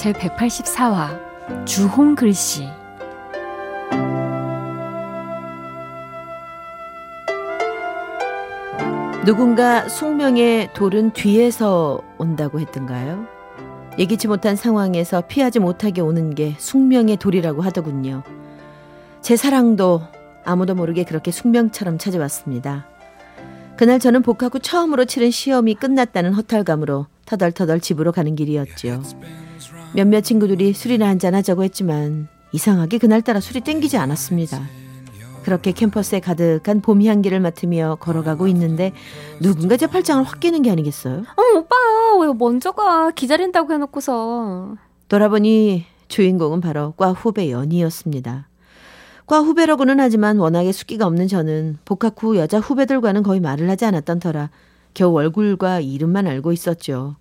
제 184화 주홍 글씨 누군가 숙명의 돌은 뒤에서 온다고 했던가요? 예기치 못한 상황에서 피하지 못하게 오는 게 숙명의 돌이라고 하더군요. 제 사랑도 아무도 모르게 그렇게 숙명처럼 찾아왔습니다. 그날 저는 복학 후 처음으로 치른 시험이 끝났다는 허탈감으로 터덜터덜 집으로 가는 길이었죠. 몇몇 친구들이 술이나 한잔 하자고 했지만 이상하게 그날따라 술이 땡기지 않았습니다. 그렇게 캠퍼스에 가득한 봄 향기를 맡으며 걸어가고 있는데 누군가 제 팔짱을 확 끼는 게 아니겠어요? 어 오빠 왜 먼저 가 기다린다고 해놓고서 돌아보니 주인공은 바로 과 후배 연희였습니다. 과 후배라고는 하지만 워낙에 숫기가 없는 저는 복학 후 여자 후배들과는 거의 말을 하지 않았던 터라 겨우 얼굴과 이름만 알고 있었죠.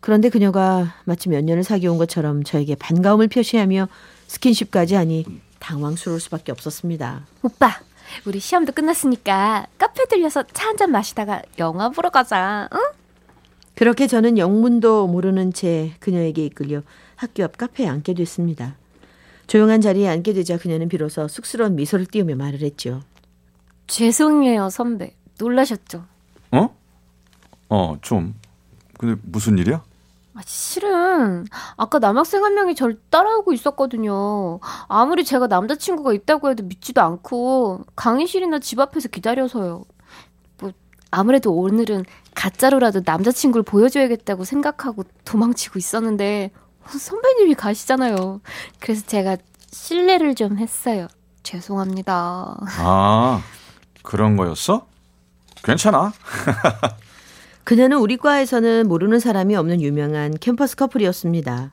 그런데 그녀가 마치 몇 년을 사귀어온 것처럼 저에게 반가움을 표시하며 스킨십까지 하니 당황스러울 수밖에 없었습니다. 오빠 우리 시험도 끝났으니까 카페 들려서 차 한 잔 마시다가 영화 보러 가자 응? 그렇게 저는 영문도 모르는 채 그녀에게 이끌려 학교 앞 카페에 앉게 됐습니다. 조용한 자리에 앉게 되자 그녀는 비로소 쑥스러운 미소를 띄우며 말을 했죠. 죄송해요 선배 놀라셨죠? 어? 어, 좀. 근데 무슨 일이야? 아, 실은 아까 남학생 한 명이 저를 따라오고 있었거든요. 아무리 제가 남자친구가 있다고 해도 믿지도 않고 강의실이나 집 앞에서 기다려서요. 뭐 아무래도 오늘은 가짜로라도 남자친구를 보여줘야겠다고 생각하고 도망치고 있었는데 선배님이 가시잖아요. 그래서 제가 실례를 좀 했어요. 죄송합니다. 아, 그런 거였어? 괜찮아. 그녀는 우리 과에서는 모르는 사람이 없는 유명한 캠퍼스 커플이었습니다.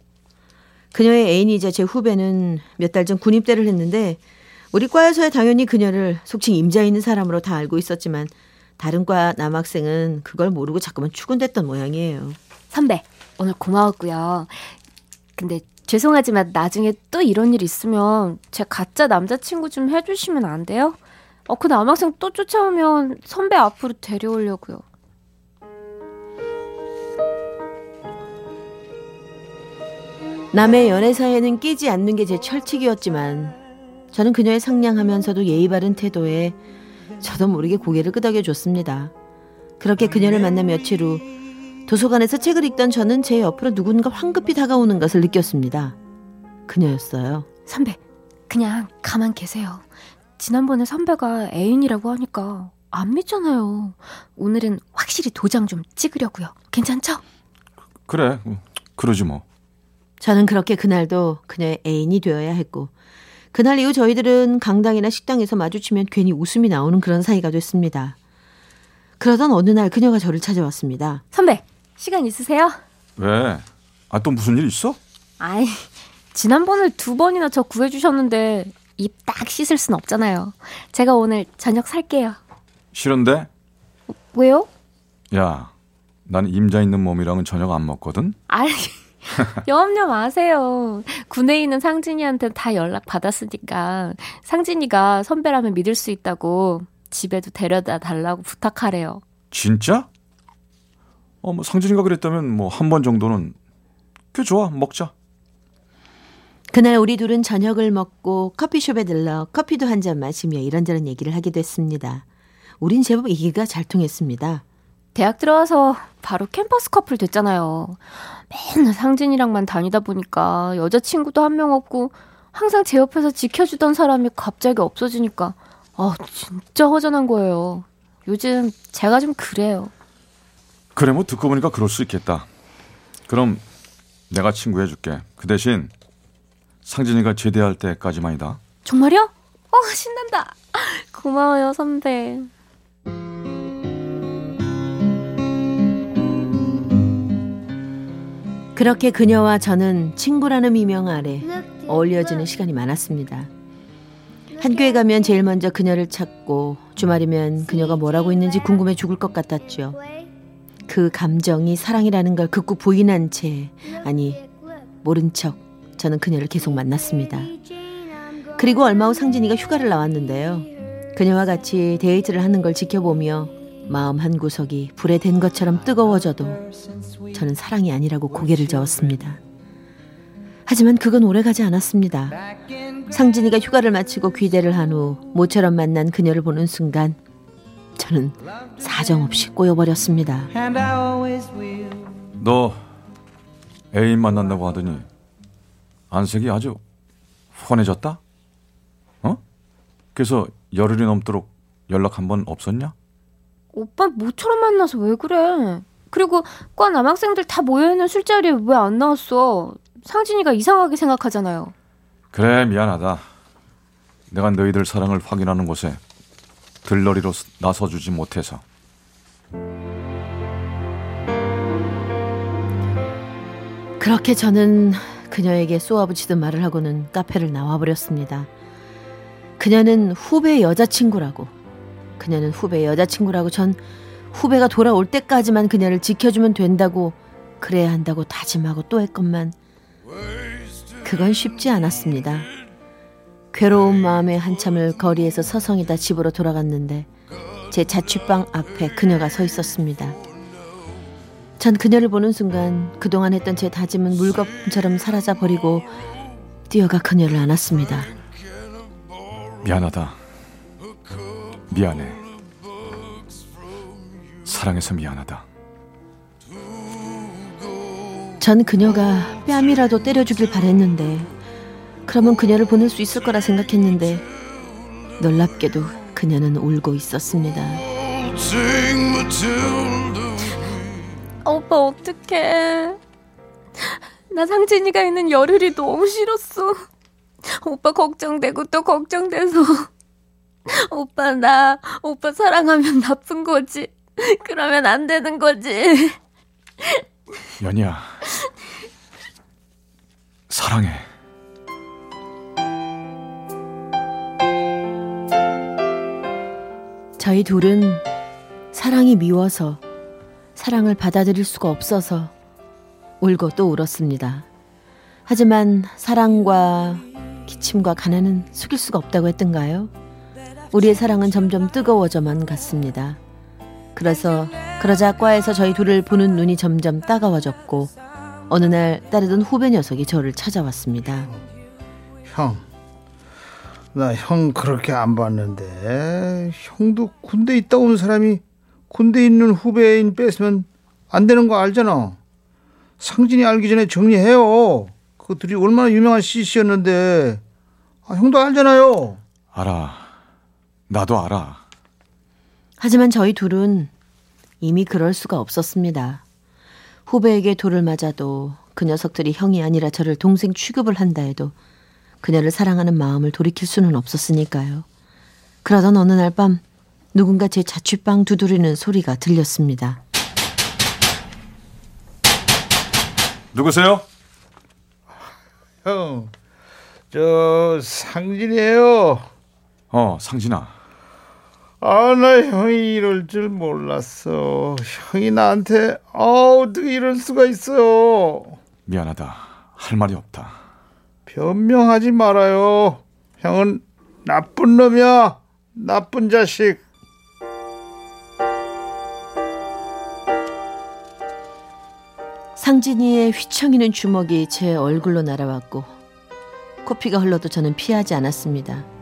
그녀의 애인이자 제 후배는 몇 달 전 군입대를 했는데 우리 과에서야 당연히 그녀를 속칭 임자 있는 사람으로 다 알고 있었지만 다른 과 남학생은 그걸 모르고 자꾸만 추근댔던 모양이에요. 선배, 오늘 고마웠고요. 근데 죄송하지만 나중에 또 이런 일 있으면 제 가짜 남자친구 좀 해주시면 안 돼요? 어, 그 남학생 또 쫓아오면 선배 앞으로 데려오려고요. 남의 연애 사이에는 끼지 않는 게 제 철칙이었지만 저는 그녀의 상냥하면서도 예의 바른 태도에 저도 모르게 고개를 끄덕여 줬습니다. 그렇게 그녀를 만나 며칠 후 도서관에서 책을 읽던 저는 제 옆으로 누군가 황급히 다가오는 것을 느꼈습니다. 그녀였어요. 선배, 그냥 가만 계세요. 지난번에 선배가 애인이라고 하니까 안 믿잖아요. 오늘은 확실히 도장 좀 찍으려고요. 괜찮죠? 그래, 그러지 뭐. 저는 그렇게 그날도 그녀의 애인이 되어야 했고 그날 이후 저희들은 강당이나 식당에서 마주치면 괜히 웃음이 나오는 그런 사이가 됐습니다. 그러던 어느 날 그녀가 저를 찾아왔습니다. 선배, 시간 있으세요? 왜? 아, 또 무슨 일 있어? 아이, 지난번을 두 번이나 저 구해주셨는데 입 딱 씻을 순 없잖아요. 제가 오늘 저녁 살게요. 싫은데? 왜요? 야, 난 임자 있는 몸이랑은 저녁 안 먹거든? 아이, 염려 마세요. 군에 있는 상진이한테 다 연락 받았으니까 상진이가 선배라면 믿을 수 있다고 집에도 데려다 달라고 부탁하래요. 진짜? 어, 뭐 상진이가 그랬다면 뭐 한 번 정도는 꽤 좋아. 먹자. 그날 우리 둘은 저녁을 먹고 커피숍에 들러 커피도 한 잔 마시며 이런저런 얘기를 하게 됐습니다. 우린 제법 얘기가 잘 통했습니다. 대학 들어와서 바로 캠퍼스 커플 됐잖아요. 맨날 상진이랑만 다니다 보니까 여자친구도 한 명 없고 항상 제 옆에서 지켜주던 사람이 갑자기 없어지니까 아 진짜 허전한 거예요. 요즘 제가 좀 그래요. 그래 뭐 듣고 보니까 그럴 수 있겠다. 그럼 내가 친구 해줄게. 그 대신 상진이가 제대할 때까지만이다. 정말요? 어 신난다. 고마워요 선배. 그렇게 그녀와 저는 친구라는 미명 아래 어울려지는 시간이 많았습니다. 한교에 가면 제일 먼저 그녀를 찾고 주말이면 그녀가 뭐라고 있는지 궁금해 죽을 것 같았죠. 그 감정이 사랑이라는 걸 극구 부인한 채 아니 모른 척 저는 그녀를 계속 만났습니다. 그리고 얼마 후 상진이가 휴가를 나왔는데요. 그녀와 같이 데이트를 하는 걸 지켜보며 마음 한 구석이 불에 댄 것처럼 뜨거워져도 저는 사랑이 아니라고 고개를 저었습니다. 하지만 그건 오래가지 않았습니다. 상진이가 휴가를 마치고 귀대를 한 후 모처럼 만난 그녀를 보는 순간 저는 사정없이 꼬여버렸습니다. 너 애인 만난다고 하더니 안색이 아주 훤해졌다? 어? 그래서 열흘이 넘도록 연락 한 번 없었냐? 오빠 모처럼 만나서 왜 그래? 그리고 과 남학생들 다 모여있는 술자리에 왜 안 나왔어? 상진이가 이상하게 생각하잖아요. 그래 미안하다. 내가 너희들 사랑을 확인하는 곳에 들러리로 나서주지 못해서. 그렇게 저는 그녀에게 쏘아붙이던 말을 하고는 카페를 나와버렸습니다. 그녀는 후배 여자친구라고. 그녀는 후배 여자친구라고 전 후배가 돌아올 때까지만 그녀를 지켜주면 된다고 그래야 한다고 다짐하고 또 했건만 그건 쉽지 않았습니다. 괴로운 마음에 한참을 거리에서 서성이다 집으로 돌아갔는데 제 자취방 앞에 그녀가 서 있었습니다. 전 그녀를 보는 순간 그동안 했던 제 다짐은 물거품처럼 사라져 버리고 뛰어가 그녀를 안았습니다. 미안하다. 미안해. 사랑해서 미안하다. 전 그녀가 뺨이라도 때려주길 바랬는데 그러면 그녀를 보낼 수 있을 거라 생각했는데 놀랍게도 그녀는 울고 있었습니다. 오빠 어떡해. 나 상진이가 있는 열흘이 너무 싫었어. 오빠 걱정되고 또 걱정돼서. 오빠 나 오빠 사랑하면 나쁜 거지. 그러면 안 되는 거지. 연희야. 사랑해. 저희 둘은 사랑이 미워서 사랑을 받아들일 수가 없어서 울고 또 울었습니다. 하지만 사랑과 기침과 가난은 숙일 수가 없다고 했던가요? 우리의 사랑은 점점 뜨거워져만 갔습니다. 그래서 그러자 과에서 저희 둘을 보는 눈이 점점 따가워졌고 어느 날 따르던 후배 녀석이 저를 찾아왔습니다. 형, 나 형 그렇게 안 봤는데 형도 군대 있다 온 사람이 군대 있는 후배인 뺏으면 안 되는 거 알잖아. 상진이 알기 전에 정리해요. 그 둘이 얼마나 유명한 CC였는데 아, 형도 알잖아요. 알아. 나도 알아. 하지만 저희 둘은 이미 그럴 수가 없었습니다. 후배에게 돌을 맞아도 그 녀석들이 형이 아니라 저를 동생 취급을 한다 해도 그녀를 사랑하는 마음을 돌이킬 수는 없었으니까요. 그러던 어느 날 밤 누군가 제 자취방 두드리는 소리가 들렸습니다. 누구세요? 형, 저 상진이에요. 어, 상진아. 아, 나 형이 이럴 줄 몰랐어. 형이 나한테 아, 어떻게 이럴 수가 있어요. 미안하다. 할 말이 없다. 변명하지 말아요. 형은 나쁜 놈이야. 나쁜 자식. 상진이의 휘청이는 주먹이 제 얼굴로 날아왔고 코피가 흘러도 저는 피하지 않았습니다.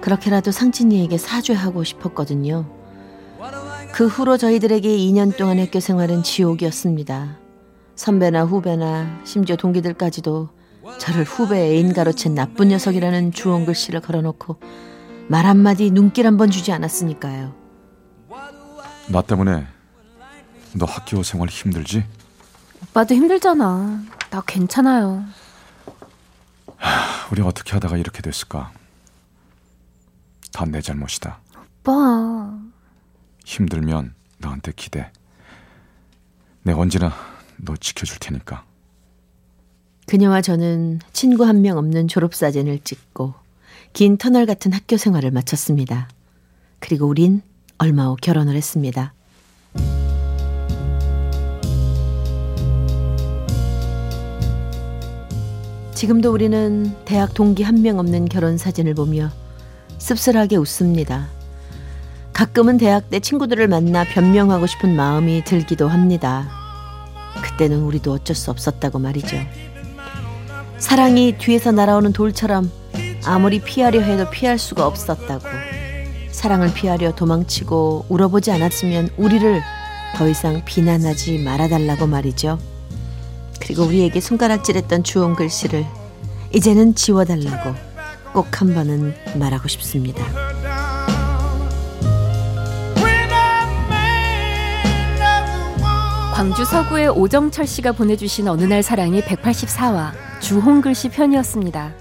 그렇게라도 상진이에게 사죄하고 싶었거든요. 그 후로 저희들에게 2년 동안 학교 생활은 지옥이었습니다. 선배나 후배나 심지어 동기들까지도 저를 후배 애인 가로챈 나쁜 녀석이라는 주홍 글씨를 걸어놓고 말 한마디 눈길 한 번 주지 않았으니까요. 나 때문에 너 학교 생활 힘들지? 오빠도 힘들잖아. 나 괜찮아요. 우리 어떻게 하다가 이렇게 됐을까? 다 내 잘못이다. 오빠. 힘들면 나한테 기대. 내가 언제나 너 지켜줄 테니까. 그녀와 저는 친구 한 명 없는 졸업사진을 찍고 긴 터널 같은 학교 생활을 마쳤습니다. 그리고 우린 얼마 후 결혼을 했습니다. 지금도 우리는 대학 동기 한 명 없는 결혼 사진을 보며 씁쓸하게 웃습니다. 가끔은 대학 때 친구들을 만나 변명하고 싶은 마음이 들기도 합니다. 그때는 우리도 어쩔 수 없었다고 말이죠. 사랑이 뒤에서 날아오는 돌처럼 아무리 피하려 해도 피할 수가 없었다고. 사랑을 피하려 도망치고 울어보지 않았으면 우리를 더 이상 비난하지 말아달라고 말이죠. 그리고 우리에게 손가락질했던 주홍 글씨를 이제는 지워달라고 꼭 한 번은 말하고 싶습니다. 광주 서구의 오정철 씨가 보내주신 어느 날 사랑이 184화 주홍글 씨 편이었습니다.